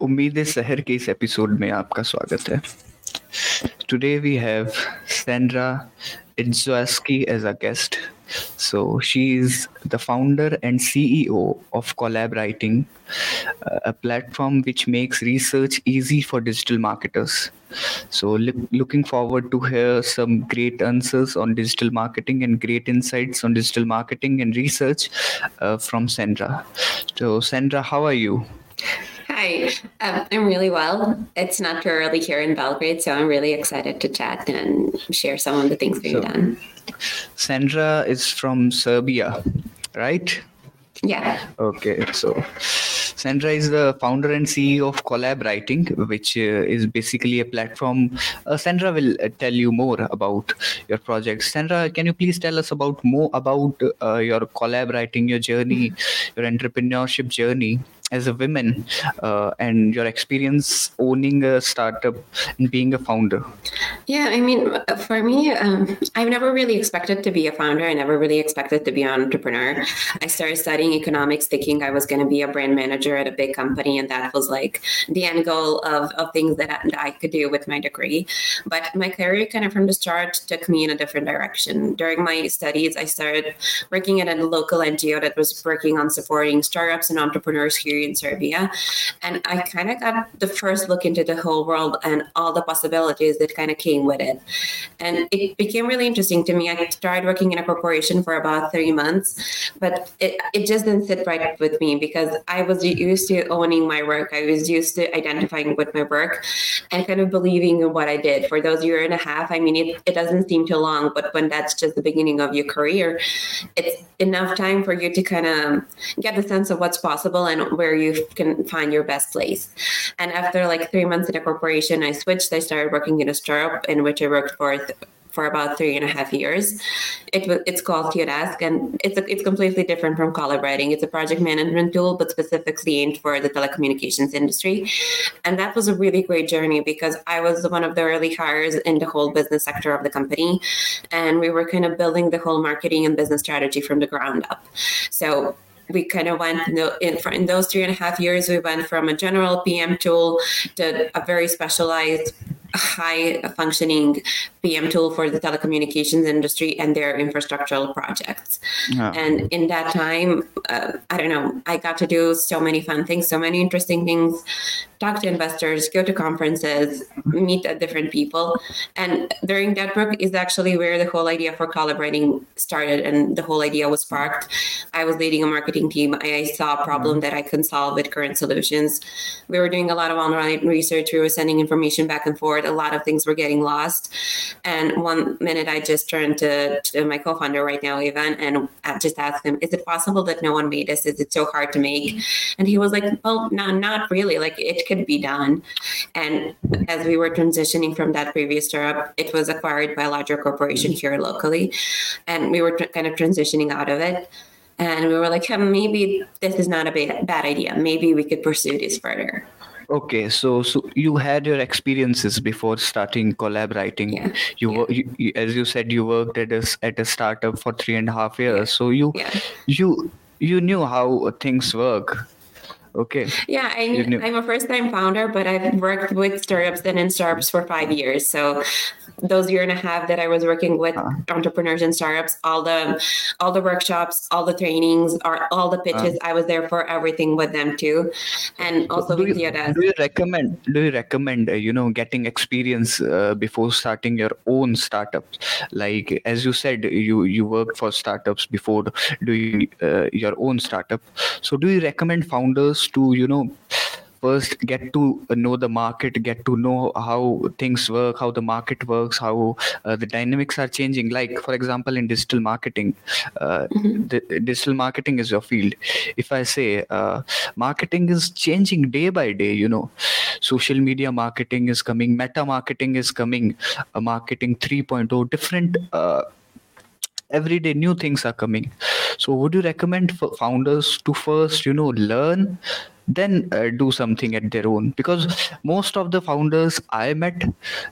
उम्मीद शहर के इस एपिसोड में आपका स्वागत है Today we have Sandra Idjoski as a guest. So she is the founder and CEO of Collab Writing, a platform which makes research easy for digital marketers. So looking forward to hear some great answers on digital marketing and great insights on digital marketing and research uh, from Sandra. So Sandra, how are you? Hi, um, I'm really well. It's not too early here in Belgrade, so I'm really excited to chat and share some of the things we've So- done. Sandra is from Serbia, right? Yeah. Okay, so Sandra is the founder and CEO of Collab Writing, which uh, is basically a platform. Uh, Sandra will uh, tell you more about your project. Sandra, can you please tell us about more about uh, your Collab Writing, your journey, your entrepreneurship journey as a woman, uh, and your experience owning a startup and being a founder? Yeah, I mean, for me, um, I've never really expected to be a founder. I never really expected to be an entrepreneur. I started studying economics thinking I was going to be a brand manager at a big company, and that was like the end goal of, of things that I, that I could do with my degree. But my career, kind of from the start, took me in a different direction. During my studies, I started working at a local NGO that was working on supporting startups and entrepreneurs here in Serbia. And I kind of got the first look into the whole world and all the possibilities that kind of came with it. And it became really interesting to me. I started working in a corporation for about three months, but it, it just didn't sit right with me because I was used to owning my work. I was used to identifying with my work and kind of believing in what I did. For those year and a half, I mean, it, it doesn't seem too long, but when that's just the beginning of your career, it's enough time for you to kind of get a sense of what's possible and where you can find your best place. And after like three months in a corporation, I switched. I started working in a startup in which I worked for th- for about three and a half years. It it's called Geodesk, and it's a, it's completely different from Collab Writing. It's a project management tool, but specifically aimed for the telecommunications industry. And that was a really great journey because I was one of the early hires in the whole business sector of the company, and we were kind of building the whole marketing and business strategy from the ground up. So we kind of went in those three and a half years we went from a general pm tool to a very specialized high functioning pm tool for the telecommunications industry and their infrastructural projects. Yeah. and in that time uh, i don't know i got to do so many fun things so many interesting things talk to investors go to conferences meet different people. And during that book is actually where the whole idea for Collab Writing started and the whole idea was sparked. I was leading a marketing team. I I saw a problem that i couldn't solve with current solutions. We were doing a lot of online research. We were sending information back and forth a lot of things were getting lost. And one minute i just turned to, to my co-founder right now ivan and I just asked him is it possible that no one made this? Is it so hard to make? And he was like well no not really. Like it could be done. And as we were transitioning from that previous startup it was acquired by a larger corporation here locally. And we were kind of transitioning out of it. And we were like "Hmm, maybe this is not a bad idea. Maybe we could pursue this further Okay, so so you had your experiences before starting collab writing. Yeah, You, yeah. were, you, as you said you worked at a at a startup for three and a half years. So you yeah you you knew how things work. Okay. Yeah, I, I'm a first time founder, but I've worked with startups and in startups for five years. So those year and a half that I was working with Uh. entrepreneurs and startups, all the all the workshops, all the trainings, or all the pitches, I was there for everything with them too. And also do with you, do you recommend do you recommend uh, you know getting experience uh, before starting your own startups like as you said you you worked for startups before doing uh, your own startup so do you recommend founders to you know first get to know the market get to know how things work how the market works how uh, the dynamics are changing. Like for example in digital marketing uh, the, digital marketing is your field. If i say uh, marketing is changing day by day you know. Social media marketing is coming meta marketing is coming uh, marketing 3.0 different uh, every day new things are coming. So would you recommend for founders to first you know learn then uh, do something at their own? Because most of the founders i met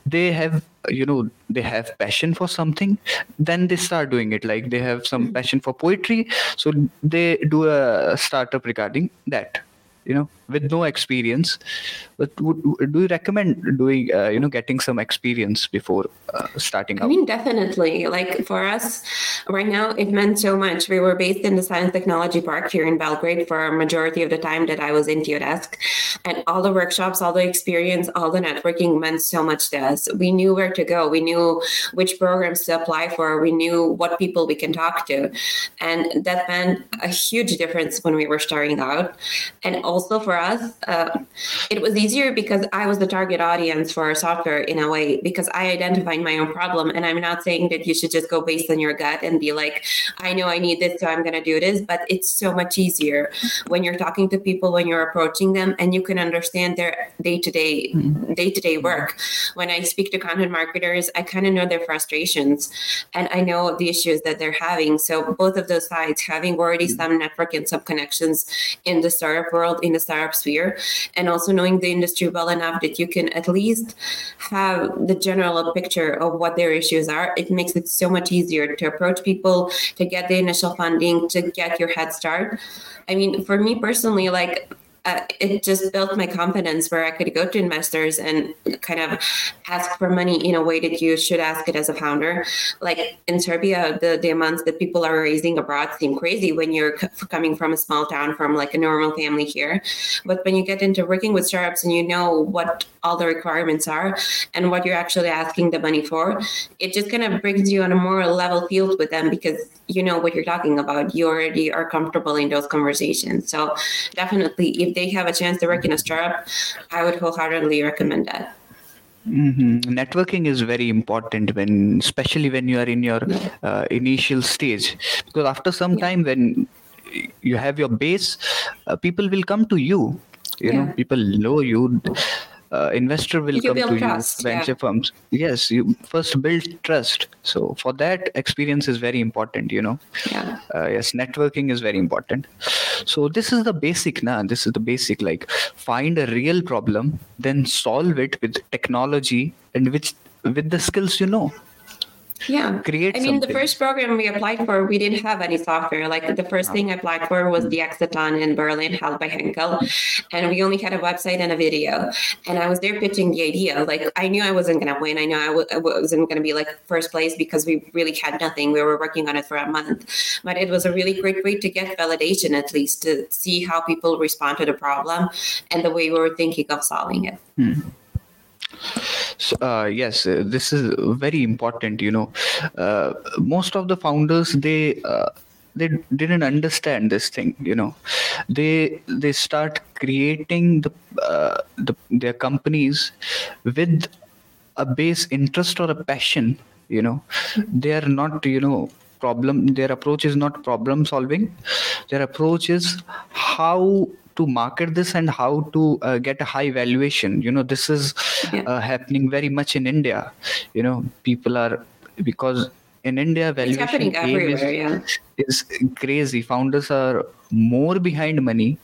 they have you know they have passion for something then they start doing it. Like they have some passion for poetry so they do a startup regarding that you know with no experience do you recommend doing uh, you know getting some experience before uh, starting out? i mean definitely. Like for us right now it meant so much. We were based in the science technology park here in belgrade for a majority of the time that i was in geodesk and all the workshops all the experience all the networking meant so much to us. We knew where to go. We knew which programs to apply for. We knew what people we can talk to. And that meant a huge difference when we were starting out. And also for us uh, it was easier because i was the target audience for our software in a way because i identified my own problem. And i'm not saying that you should just go based on your gut and be like i know i need this so i'm going to do this but it's so much easier when you're talking to people when you're approaching them and you can understand their day-to-day mm-hmm. day-to-day work. When i speak to content marketers i kind of know their frustrations and i know the issues that they're having. So both of those sides having already mm-hmm. some network and some connections in the startup world in the startup sphere and also knowing the industry well enough that you can at least have the general picture of what their issues are. It makes it so much easier to approach people to get the initial funding to get your head start. I mean for me personally like uh, it just built my confidence where I could go to investors and kind of ask for money in a way that you should ask it as a founder. Like in Serbia, the, the amounts that people are raising abroad seem crazy when you're c- coming from a small town from like a normal family here. But when you get into working with startups and you know what all the requirements are and what you're actually asking the money for, it just kind of brings you on a more level field with them because you know what you're talking about. You already are comfortable in those conversations. So definitely, if they have a chance to work in a startup, I would wholeheartedly recommend that. Mm-hmm. Networking is very important when, especially when you are in your uh, initial stage, because after some time, when you have your base, uh, people will come to you. You yeah. know, people know you uh, investor will you come to trust, you venture yeah. firms. Yes you first build trust. So for that experience is very important you know. Yeah. uh, yes networking is very important. So this is the basic now this is the basic like find a real problem then solve it with technology and which with the skills you know yeah. Create i mean something. the first program we applied for we didn't have any software. Like the first thing i applied for was the exathon in berlin held by henkel. And we only had a website and a video. And i was there pitching the idea. Like i knew i wasn't going to win. I knew I w- I wasn't going to be like first place because we really had nothing. We were working on it for a month. But it was a really great way to get validation at least to see how people respond to the problem and the way we were thinking of solving it. Hmm. So, uh, yes, uh, this is very important. You know, uh, most of the founders they uh, they didn't understand this thing. You know, they they start creating the uh, the their companies with a base interest or a passion. You know, they are not you know problem. Their approach is not problem solving. Their approach is how to market this and how to uh, get a high valuation. You know this is uh, happening very much in india. You know people are because in india valuation is, yeah. is crazy. Founders are more behind money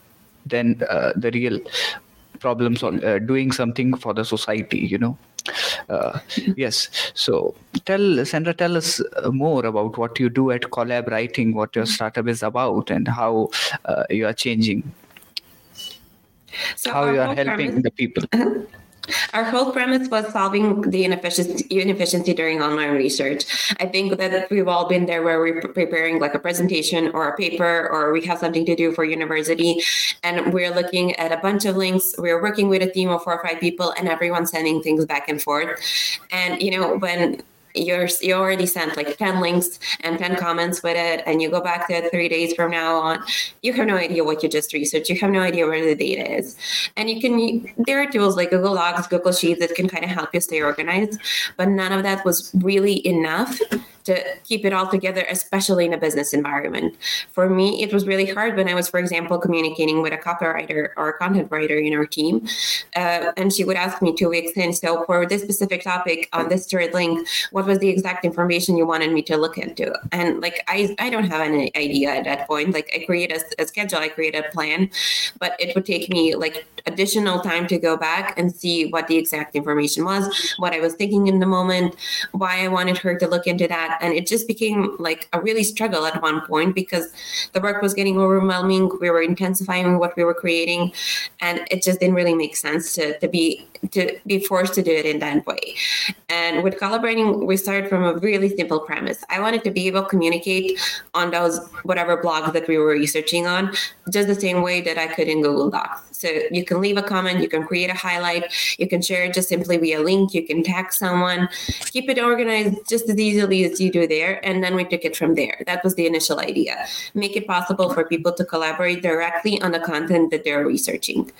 than uh, the real problems on uh, doing something for the society you know. Uh, yes. So tell sandra tell us uh, more about what you do at collab writing what your startup is about and how uh, you are changing so how you are helping premise, the people our whole premise was solving the inefficiency, inefficiency during online research. I think that we've all been there where we're preparing like a presentation or a paper or we have something to do for university and we're looking at a bunch of links. We're working with a team of four or five people and everyone's sending things back and forth. And, you know, when you're you already sent like 10 links and 10 comments with it and you go back to it three days from now on you have no idea what you just researched. You have no idea where the data is. And you can there are tools like google docs google sheets that can kind of help you stay organized but none of that was really enough to keep it all together, especially in a business environment. For me, it was really hard when I was, for example, communicating with a copywriter or a content writer in our team. Uh, and she would ask me two weeks in, so for this specific topic on this third link, what was the exact information you wanted me to look into? And like, I, I don't have any idea at that point. Like, I create a, a schedule, I create a plan, but it would take me like additional time to go back and see what the exact information was, what I was thinking in the moment, why I wanted her to look into that And it just became like a really struggle at one point because the work was getting overwhelming. We were intensifying what we were creating, and it just didn't really make sense to, to be to be forced to do it in that way. And with Collab Writing, we started from a really simple premise. I wanted to be able to communicate on those whatever blogs that we were researching on, just the same way that I could in Google Docs. So you can leave a comment, you can create a highlight, you can share it just simply via link, you can tag someone, keep it organized just as easily as you do there. And then we took it from there. That was the initial idea. Make it possible for people to collaborate directly on the content that they're researching.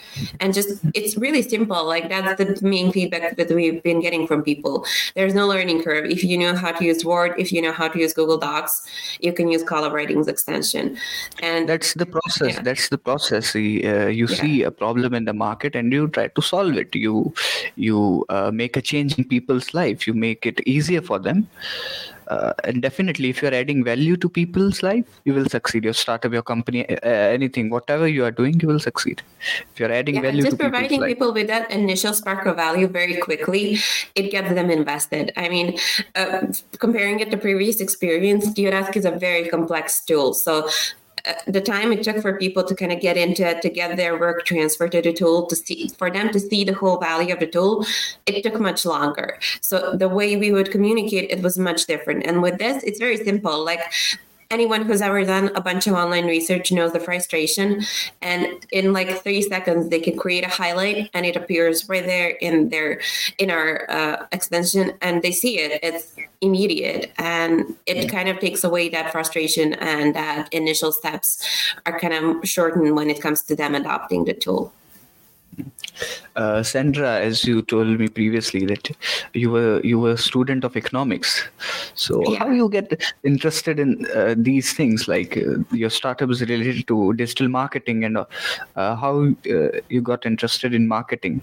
And just, it's really simple. Like that's the main feedback that we've been getting from people. There's no learning curve. If you know how to use Word, if you know how to use Google Docs, you can use Color Collaborating's extension. And that's the process. Yeah. That's the process. Uh, you yeah. see a problem in the market and you try to solve it. You you uh, make a change in people's life. You make it easier for them. Uh, and definitely if you're adding value to people's life you will succeed. Your startup your company uh, anything whatever you are doing you will succeed. If you're adding yeah, value just to providing life. people with that initial spark of value very quickly it gets them invested. I mean uh, comparing it to previous experience geodesk is a very complex tool. So the time it took for people to kind of get into it to get their work transferred to the tool to see for them to see the whole value of the tool it took much longer. So the way we would communicate it was much different. And with this it's very simple. Like anyone who's ever done a bunch of online research knows the frustration. And in like three seconds, they can create a highlight and it appears right there in their in our uh, extension, and they see it. It's immediate, and it kind of takes away that frustration and that initial steps are kind of shortened when it comes to them adopting the tool. Uh, Sandra, as you told me previously that you were you were a student of economics, so yeah. how you get interested in uh, these things like uh, your startup is related to digital marketing and uh, how uh, you got interested in marketing?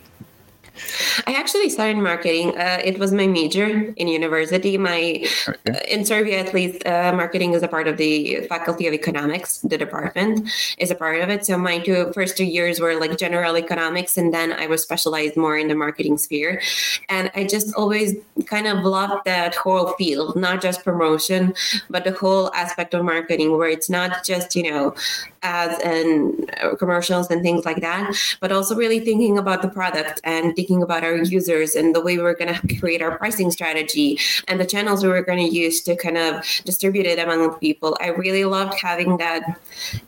I actually started marketing. Uh, it was my major in university. My okay. uh, in Serbia, at least, uh, marketing is a part of the Faculty of Economics. The department is a part of it. So my two first two years were like general economics, and then I was specialized more in the marketing sphere. And I just always kind of loved that whole field, not just promotion, but the whole aspect of marketing, where it's not just you know ads and uh, commercials and things like that, but also really thinking about the product and thinking about our users and the way we are going to create our pricing strategy and the channels we were going to use to kind of distribute it among people. I really loved having that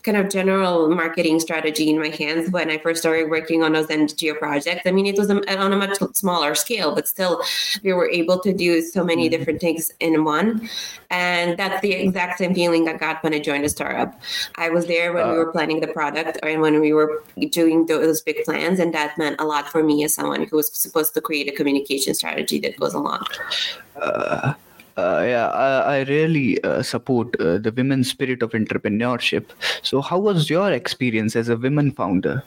kind of general marketing strategy in my hands when I first started working on those NGO projects. I mean, it was on a much smaller scale, but still, we were able to do so many mm-hmm. different things in one. And that's the exact same feeling I got when I joined a startup. I was there when uh, we were planning the product and when we were doing those big plans, and that meant a lot for me as someone who was supposed to create a communication strategy that goes along. Uh, uh, yeah, I, I really uh, support uh, the women's spirit of entrepreneurship. So, how was your experience as a women founder?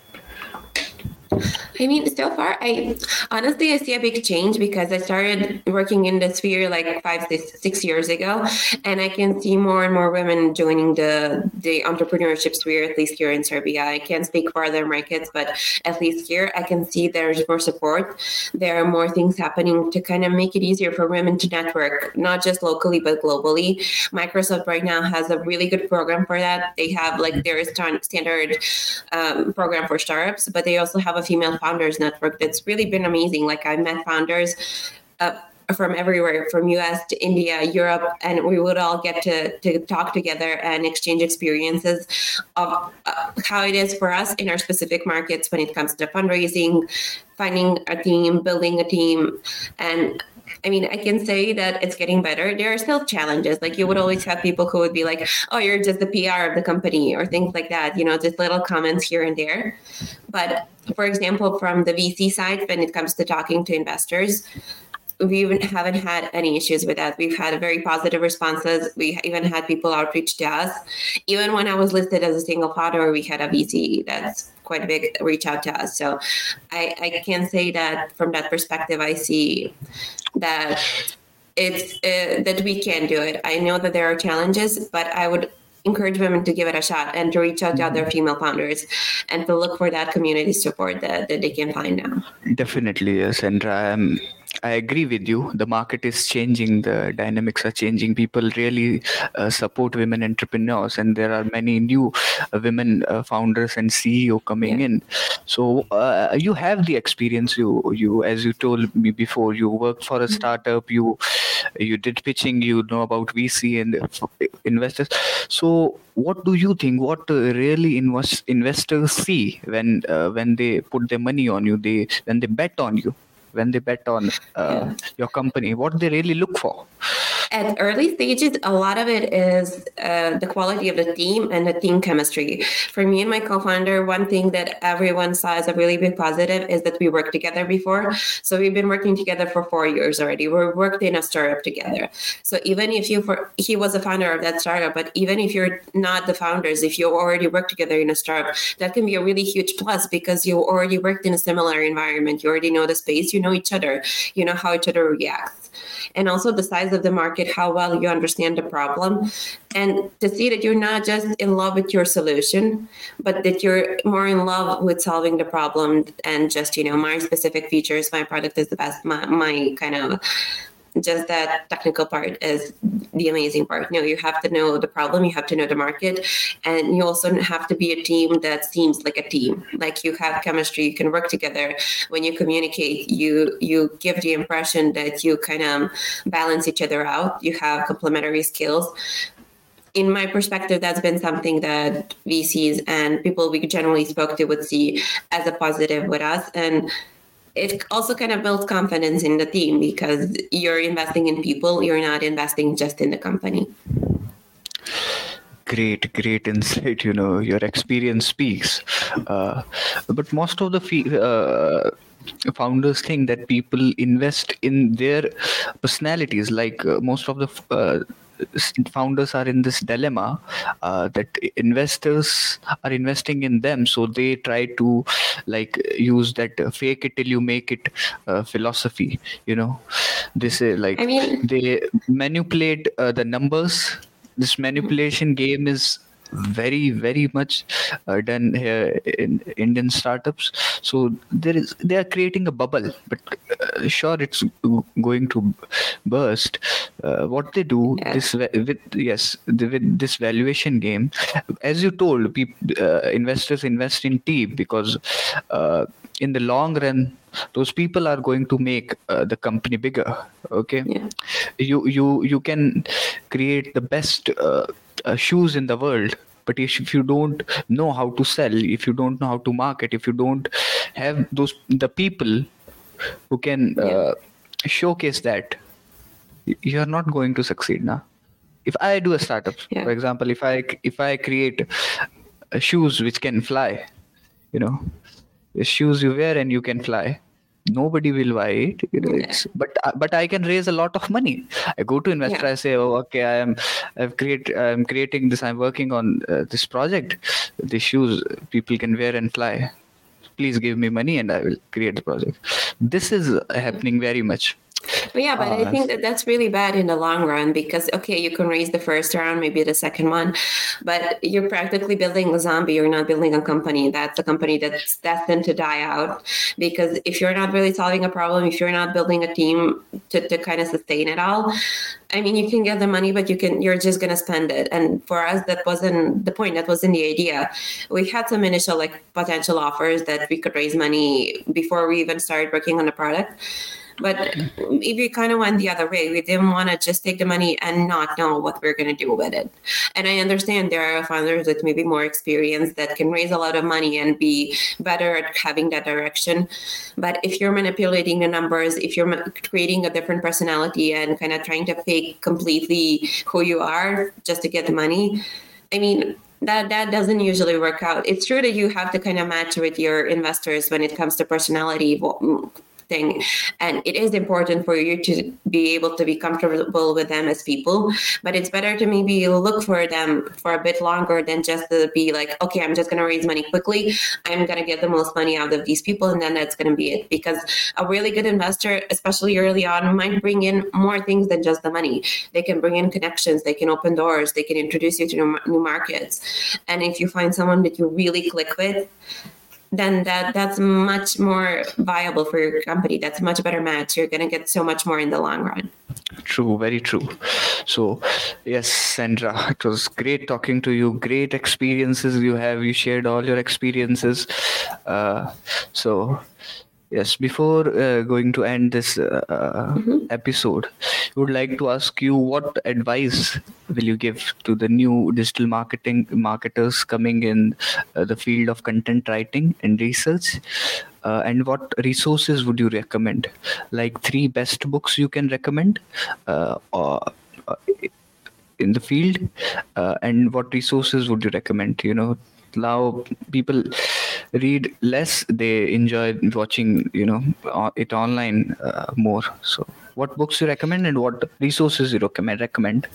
I mean, so far, I honestly I see a big change because I started working in the sphere like five, six, six years ago, and I can see more and more women joining the the entrepreneurship sphere. At least here in Serbia, I can't speak for other markets, but at least here, I can see there's more support. There are more things happening to kind of make it easier for women to network, not just locally but globally. Microsoft right now has a really good program for that. They have like their standard um, program for startups, but they also have a female founders network that's really been amazing. Like I met founders. Uh, from everywhere from us to india europe and we would all get to, to talk together and exchange experiences of uh, how it is for us in our specific markets when it comes to fundraising finding a team building a team and I mean, I can say that it's getting better. There are still challenges. Like you would always have people who would be like, "Oh, you're just the PR of the company," or things like that. You know, just little comments here and there. But for example, from the VC side, when it comes to talking to investors, we even haven't had any issues with that. We've had very positive responses. We even had people outreach to us. Even when I was listed as a single founder, we had a VC that's quite a big reach out to us. So I, I can say that from that perspective, I see that it's uh, that we can do it. I know that there are challenges, but I would encourage women to give it a shot and to reach out to other female founders and to look for that community support that, that they can find now. Definitely, yes. And um, I agree with you. The market is changing. The dynamics are changing. People really uh, support women entrepreneurs, and there are many new uh, women uh, founders and CEO coming yeah. in. So uh, you have the experience. You you as you told me before, you worked for a mm-hmm. startup. You you did pitching. You know about VC and investors. So what do you think? What really invest, investors see when uh, when they put their money on you? They when they bet on you when they bet on uh, yeah. your company what do they really look for at early stages, a lot of it is uh, the quality of the team and the team chemistry. For me and my co-founder, one thing that everyone saw as a really big positive is that we worked together before. So we've been working together for four years already. We worked in a startup together. So even if you, for, he was a founder of that startup, but even if you're not the founders, if you already work together in a startup, that can be a really huge plus because you already worked in a similar environment. You already know the space, you know each other, you know how each other reacts and also the size of the market, how well you understand the problem, and to see that you're not just in love with your solution, but that you're more in love with solving the problem and just, you know, my specific features, my product is the best, my, my kind of just that technical part is the amazing part. You know, you have to know the problem, you have to know the market, and you also have to be a team that seems like a team. Like you have chemistry, you can work together. When you communicate, you you give the impression that you kind of balance each other out. You have complementary skills in my perspective, that's been something that VCs and people we generally spoke to would see as a positive with us. And it also kind of builds confidence in the team because you're investing in people you're not investing just in the company. Great great insight you know your experience speaks. Uh, but most of the fee- uh, founders think that people invest in their personalities like uh, most of the uh, founders are in this dilemma uh, that investors are investing in them so they try to like use that uh, fake it till you make it uh, philosophy you know? This is like I mean, they manipulate uh, the numbers. This manipulation game is very very much uh, done here in indian startups so there is they are creating a bubble but uh, sure it's going to burst uh, what they do yeah. this with yes with this valuation game as you told people uh, investors invest in team because uh, in the long run those people are going to make uh, the company bigger okay yeah. you you you can create the best uh, uh, shoes in the world. But if, if you don't know how to sell if you don't know how to market if you don't have those the people who can uh, showcase that you're not going to succeed now if i do a startup yeah. for example if i if i create uh, shoes which can fly you know shoes you wear and you can fly nobody will buy it. You know it's but uh, but i can raise a lot of money. I go to investor yeah. i say oh okay i am i've create i'm creating this i'm working on uh, this project. The shoes people can wear and fly. Please give me money and i will create the project. This is happening very much but yeah, but uh, I think that that's really bad in the long run because okay, you can raise the first round, maybe the second one, but you're practically building a zombie. You're not building a company. That's a company that's destined to die out because if you're not really solving a problem, if you're not building a team to, to kind of sustain it all, I mean, you can get the money, but you can you're just gonna spend it. And for us, that wasn't the point. That wasn't the idea. We had some initial like potential offers that we could raise money before we even started working on the product but if we kind of went the other way, we didn't want to just take the money and not know what we're going to do with it. And I understand there are founders with maybe more experience that can raise a lot of money and be better at having that direction. But if you're manipulating the numbers, if you're creating a different personality and kind of trying to fake completely who you are just to get the money, I mean, that that doesn't usually work out. It's true that you have to kind of match with your investors when it comes to personality thing. And it is important for you to be able to be comfortable with them as people. But it's better to maybe look for them for a bit longer than just to be like, okay, I'm just going to raise money quickly. I'm going to get the most money out of these people. And then that's going to be it. Because a really good investor, especially early on, might bring in more things than just the money. They can bring in connections, they can open doors, they can introduce you to new markets. And if you find someone that you really click with, then that that's much more viable for your company. That's a much better match. You're going to get so much more in the long run. True, very true. So, yes, Sandra, it was great talking to you. Great experiences you have. You shared all your experiences. Uh, so, Yes, before uh, going to end this uh, mm-hmm. episode, I would like to ask you what advice will you give to the new digital marketing marketers coming in uh, the field of content writing and research? Uh, and what resources would you recommend? Like three best books you can recommend, uh, or uh, in the field, and what resources would you recommend? You know, now people read less they enjoy watching you know it online uh, more so what books you recommend and what resources you recommend recommend?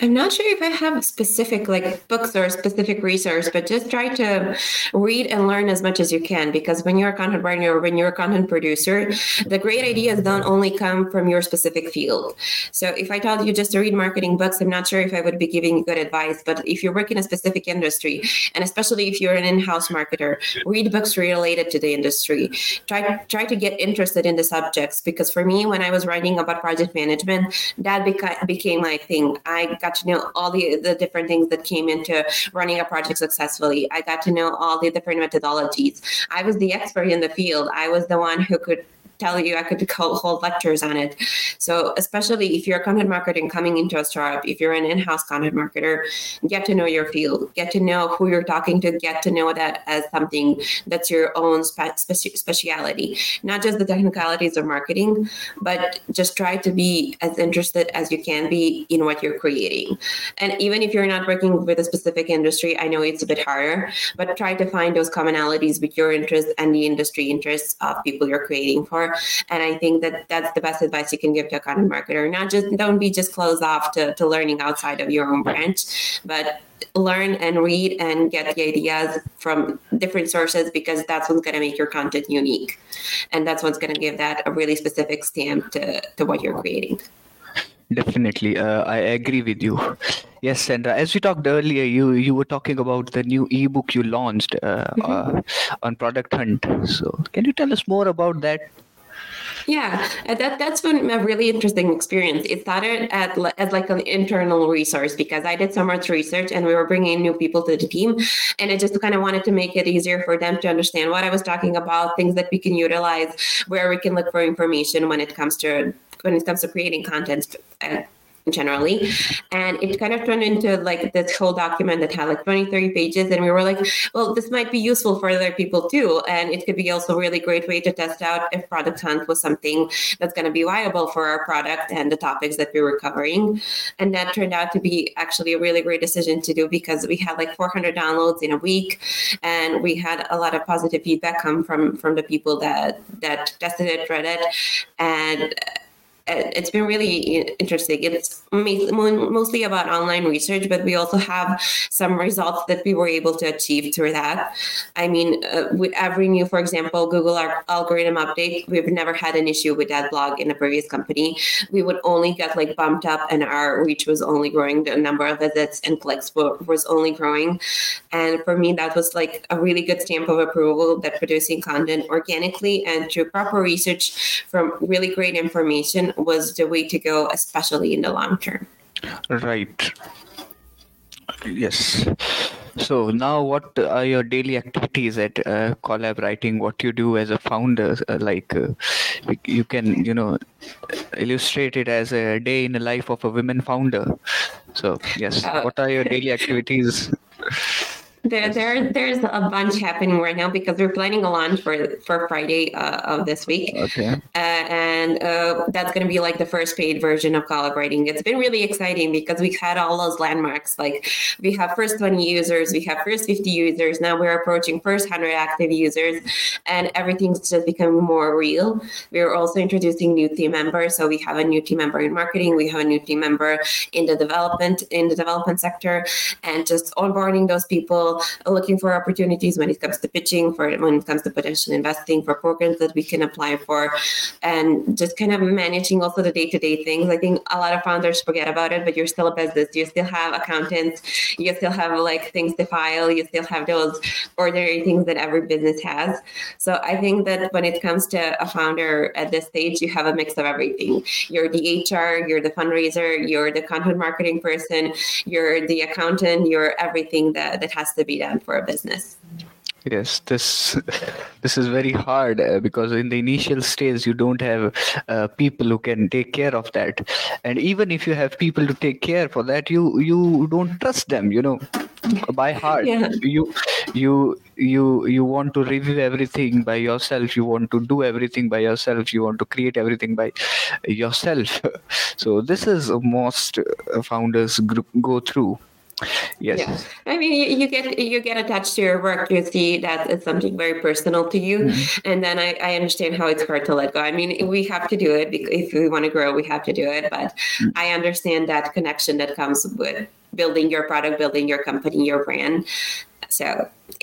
I'm not sure if i have specific like books or specific resource but just try to read and learn as much as you can because when you're a content writer or when you're a content producer the great ideas don't only come from your specific field. So if i told you just to read marketing books i'm not sure if i would be giving good advice but if you work in a specific industry and especially if you're an in-house marketer read books related to the industry. Try try to get interested in the subjects because for me when i was writing about project management, that beca- became my thing. I got to know all the, the different things that came into running a project successfully. I got to know all the different methodologies. I was the expert in the field. I was the one who could tell you I could hold lectures on it. So especially if you're a content marketing coming into a startup, if you're an in-house content marketer, get to know your field, get to know who you're talking to, get to know that as something that's your own spe- speciality, not just the technicalities of marketing, but just try to be as interested as you can be in what you're creating. And even if you're not working with a specific industry, I know it's a bit harder, but try to find those commonalities with your interests and the industry interests of people you're creating for and I think that that's the best advice you can give to a content marketer. Not just don't be just closed off to, to learning outside of your own branch, but learn and read and get the ideas from different sources because that's what's going to make your content unique. And that's what's going to give that a really specific stamp to, to what you're creating. Definitely, uh, I agree with you. Yes, Sandra. As we talked earlier, you you were talking about the new ebook you launched uh, mm-hmm. uh, on Product Hunt. So, can you tell us more about that? Yeah, uh, that that's been a really interesting experience. It started at as like an internal resource because I did so much research and we were bringing new people to the team, and I just kind of wanted to make it easier for them to understand what I was talking about, things that we can utilize, where we can look for information when it comes to when it comes to creating content uh, generally. And it kind of turned into like this whole document that had like 20, 30 pages. And we were like, well, this might be useful for other people too. And it could be also a really great way to test out if Product Hunt was something that's going to be viable for our product and the topics that we were covering. And that turned out to be actually a really great decision to do because we had like 400 downloads in a week and we had a lot of positive feedback come from from the people that that tested it, read it, and it's been really interesting. It's mostly about online research, but we also have some results that we were able to achieve through that. I mean, uh, with every new, for example, Google algorithm update, we've never had an issue with that blog in a previous company. We would only get like bumped up, and our reach was only growing. The number of visits and clicks was only growing, and for me, that was like a really good stamp of approval that producing content organically and through proper research from really great information was the way to go, especially in the long term. Right. Yes. So now, what are your daily activities at uh, Collab Writing? What you do as a founder? Uh, like, uh, you can, you know, illustrate it as a day in the life of a women founder. So yes, uh, what are your daily activities? There, there, there's a bunch happening right now because we're planning a launch for for Friday uh, of this week. Okay. Uh, and uh, that's going to be like the first paid version of Collab Writing. It's been really exciting because we've had all those landmarks. Like we have first 20 users, we have first 50 users. Now we're approaching first 100 active users, and everything's just becoming more real. We're also introducing new team members. So we have a new team member in marketing. We have a new team member in the development in the development sector, and just onboarding those people looking for opportunities when it comes to pitching, for when it comes to potential investing, for programs that we can apply for. And just kind of managing also the day-to-day things. I think a lot of founders forget about it but you're still a business. You still have accountants. You still have like things to file. You still have those ordinary things that every business has. So i think that when it comes to a founder at this stage you have a mix of everything. You're the hr you're the fundraiser you're the content marketing person you're the accountant you're everything that, that has to be done for a business. Yes this this is very hard uh, because in the initial stage you don't have uh, people who can take care of that. And even if you have people to take care for that you you don't trust them you know. By heart Yeah. you you you you want to review everything by yourself. You want to do everything by yourself. You want to create everything by yourself. So this is most founders group go through yes Yeah, I mean, you, you get you get attached to your work. You see that it's something very personal to you, Mm-hmm. and then I, I understand how it's hard to let go. I mean, we have to do it if we want to grow. We have to do it, but Mm. I understand that connection that comes with building your product, building your company, your brand. So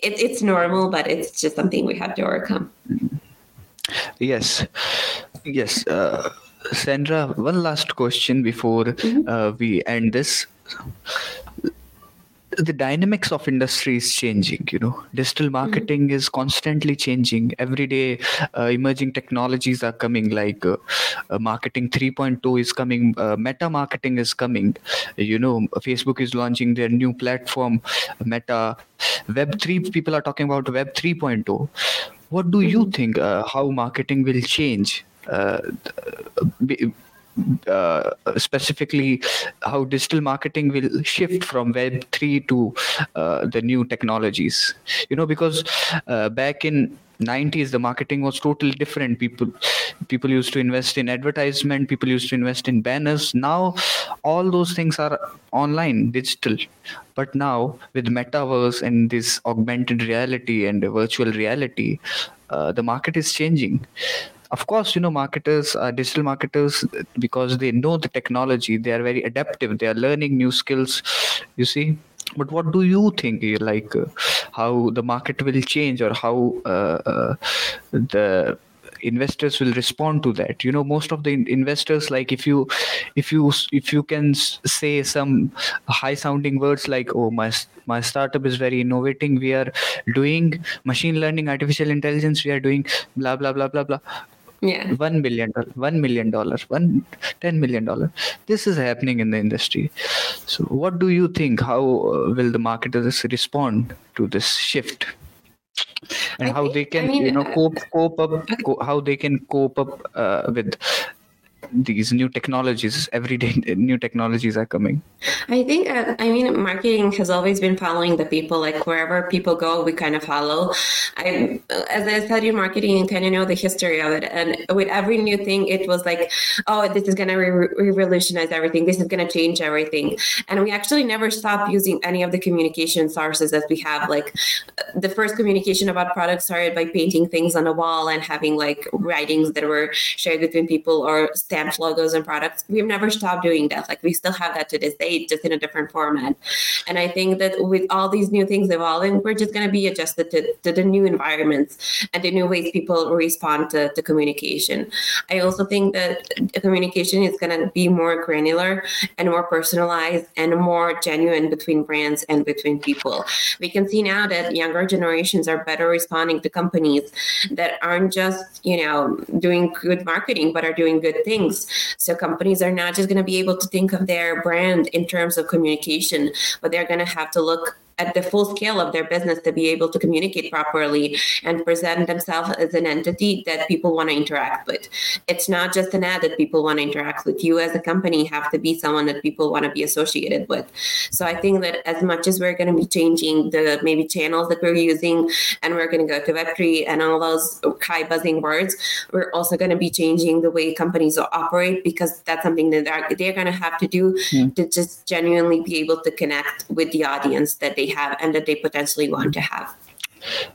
it, it's normal, but it's just something we have to overcome. Yes, yes. Uh, Sandra, one last question before Mm-hmm. uh, we end this. The dynamics of industry is changing. You know, digital Mm-hmm. marketing is constantly changing. Every day, uh, emerging technologies are coming. Like uh, uh, marketing 3.2 is coming. Uh, meta marketing is coming. You know, Facebook is launching their new platform, Meta. Web 3 people are talking about Web 3.0 what do you think uh, how marketing will change uh, specifically how digital marketing will shift from web 3 to uh, the new technologies. You know because uh, back in 90s the marketing was totally different. People people used to invest in advertisement people used to invest in banners. Now all those things are online digital. But now with metaverse and this augmented reality and virtual reality uh, the market is changing of course you know marketers uh, digital marketers because they know the technology they are very adaptive they are learning new skills you see. But what do you think eh, like uh, how the market will change or how uh, uh, the investors will respond to that? You know most of the in- investors like if you if you if you can say some high sounding words like oh my my startup is very innovating we are doing machine learning artificial intelligence we are doing blah blah blah blah blah Yeah. one million dollar one million dollar one ten million dollar this is happening in the industry. So what do you think? How uh, will the marketers respond to this shift? And I how think- they can I mean, you know uh, cope cope up co- how they can cope up uh, with these new technologies every day new technologies are coming I think, uh, I mean, marketing has always been following the people. Like wherever people go, we kind of follow. I, as I studied marketing and kind of know the history of it, and with every new thing, it was like, oh, this is going to re- revolutionize everything. This is going to change everything. And we actually never stopped using any of the communication sources that we have. Like the first communication about products started by painting things on a wall and having like writings that were shared between people or stamped logos and products. We've never stopped doing that. Like we still have that to this day, just in a different format. And I think that with all these new things evolving, we're just going to be adjusted to, to the new environments and the new ways people respond to, to communication. I also think that communication is going to be more granular and more personalized and more genuine between brands and between people. We can see now that younger generations are better responding to companies that aren't just, you know, doing good marketing, but are doing good things. So companies are not just going to be able to think of their brand in terms of communication, but they're going to have to look at the full scale of their business to be able to communicate properly and present themselves as an entity that people want to interact with. It's not just an ad that people want to interact with. You as a company have to be someone that people want to be associated with. So I think that as much as we're going to be changing the maybe channels that we're using and we're going to go to Web3 and all those high buzzing words, we're also going to be changing the way companies operate because that's something that they're, they're going to have to do hmm. to just genuinely be able to connect with the audience that they have and that they potentially want to have.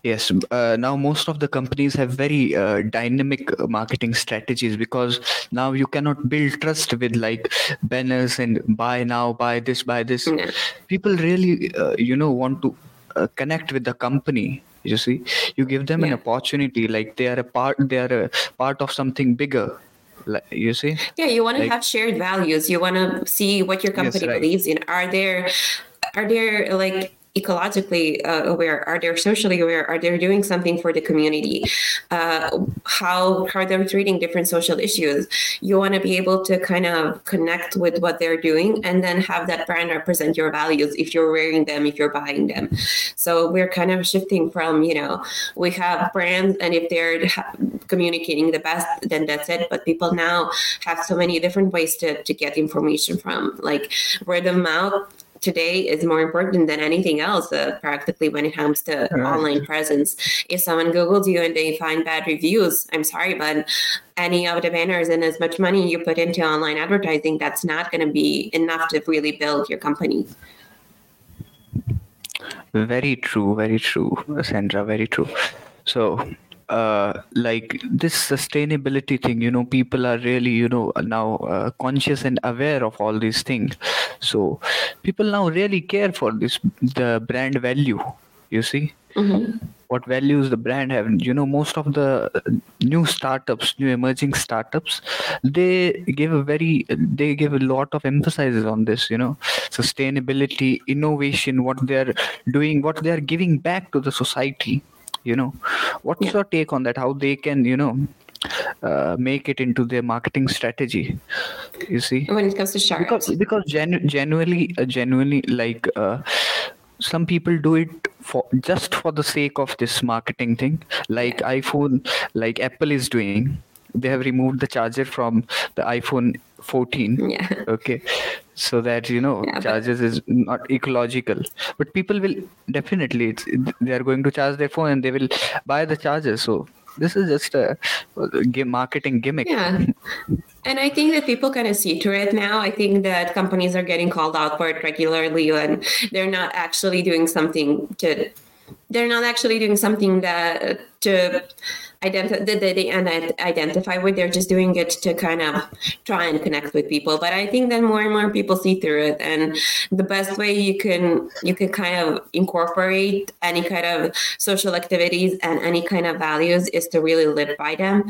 Yes, uh, now most of the companies have very uh, dynamic uh, marketing strategies because now you cannot build trust with like banners and buy now, buy this, buy this. Yeah. People really, uh, you know, want to uh, connect with the company. You see, you give them an opportunity, like they are a part, they are a part of something bigger. you see yeah you want to like, have shared values you want to see what your company yes, right. believes in are there are there like ecologically uh, aware? Are they socially aware? Are they doing something for the community? Uh, how are they treating different social issues? You want to be able to kind of connect with what they're doing and then have that brand represent your values if you're wearing them, if you're buying them. So we're kind of shifting from, you know, we have brands and if they're communicating the best, then that's it. But people now have so many different ways to, to get information from, like word of mouth today is more important than anything else uh, practically when it comes to right. online presence. If someone googles you and they find bad reviews i'm sorry but any of the banners and as much money you put into online advertising that's not going to be enough to really build your company. Very true very true sandra very true. So uh, like this sustainability thing you know people are really you know now uh, conscious and aware of all these things. So people now really care for this the brand value you see? Mm-hmm. what values the brand have. You know most of the new startups new emerging startups they give a very they give a lot of emphasis on this you know sustainability innovation what they're doing what they are giving back to the society you know. What's yeah. your take on that? How they can you know uh, make it into their marketing strategy you see? When it comes to sharks because, because genu- genuinely uh, genuinely like uh, some people do it for just for the sake of this marketing thing. Like iphone like apple is doing they have removed the charger from the iphone 14 yeah. Okay. So that you know yeah, charges but... is not ecological. But people will definitely it's they are going to charge their phone and they will buy the charger. So this is just a, marketing gimmick. Yeah. And i think that people kind of see through it now. I think that companies are getting called out for it regularly and they're not actually doing something to they're not actually doing something that to identify that they identify with they're just doing it to kind of try and connect with people. But i think that more and more people see through it. And the best way you can you can kind of incorporate any kind of social activities and any kind of values is to really live by them.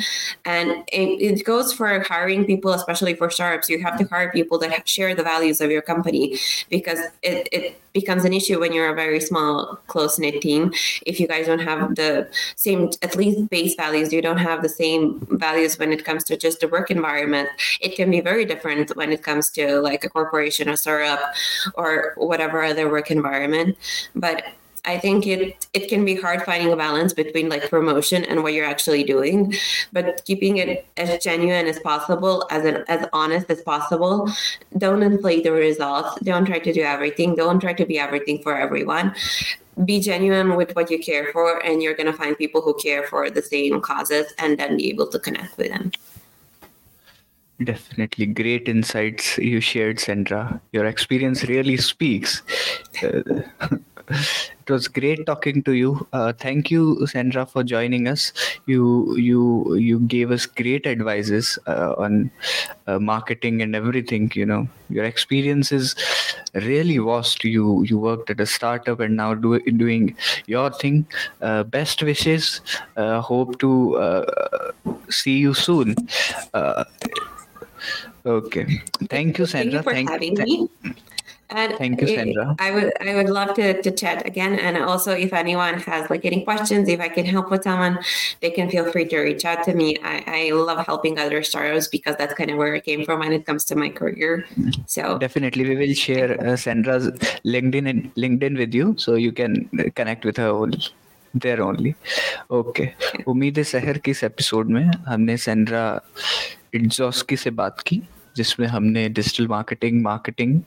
And it, it goes for hiring people especially for startups. You have to hire people that share the values of your company because it, it becomes an issue when you're a very small close knit team. If you guys don't have the same at least base values you don't have the same values when it comes to just the work environment it can be very different when it comes to like a corporation or startup or whatever other work environment. But I think it it can be hard finding a balance between like promotion and what you're actually doing, but keeping it as genuine as possible, as an, as honest as possible. Don't inflate the results. Don't try to do everything. Don't try to be everything for everyone be genuine with what you care for and you're to find people who care for the same causes and then be able to connect with them definitely great insights you shared sandra your experience really speaks uh, it was great talking to you. Uh, thank you sandra for joining us. You you you gave us great advices uh, on uh, marketing and everything you know. Your experience is really vast you. You worked at a startup and now do, doing your thing. Uh, best wishes. Uh, hope to uh, see you soon. Okay. Thank you sandra thank you for having me and Thank you, Sandra. I would I would love to, to chat again. And also if anyone has like any questions, if I can help with someone, they can feel free to reach out to me. I, I love helping other startups because that's kind of where it came from when it comes to my career. So definitely we will share uh, Sandra's LinkedIn and LinkedIn with you so you can connect with her only. There only okay उम्मीद है शहर के इस episode में हमने Sandra इट्जॉस्की से बात की जिसमें हमने डिजिटल मार्केटिंग मार्केटिंग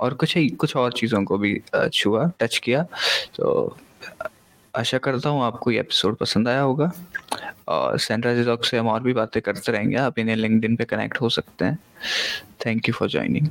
और कुछ ही, कुछ और चीज़ों को भी छुआ टच किया। तो आशा करता हूँ आपको ये एपिसोड पसंद आया होगा। और सेंट्रा जिजॉक से हम और भी बातें करते रहेंगे। आप इन्हें लिंकड पे कनेक्ट हो सकते हैं। Thank you for joining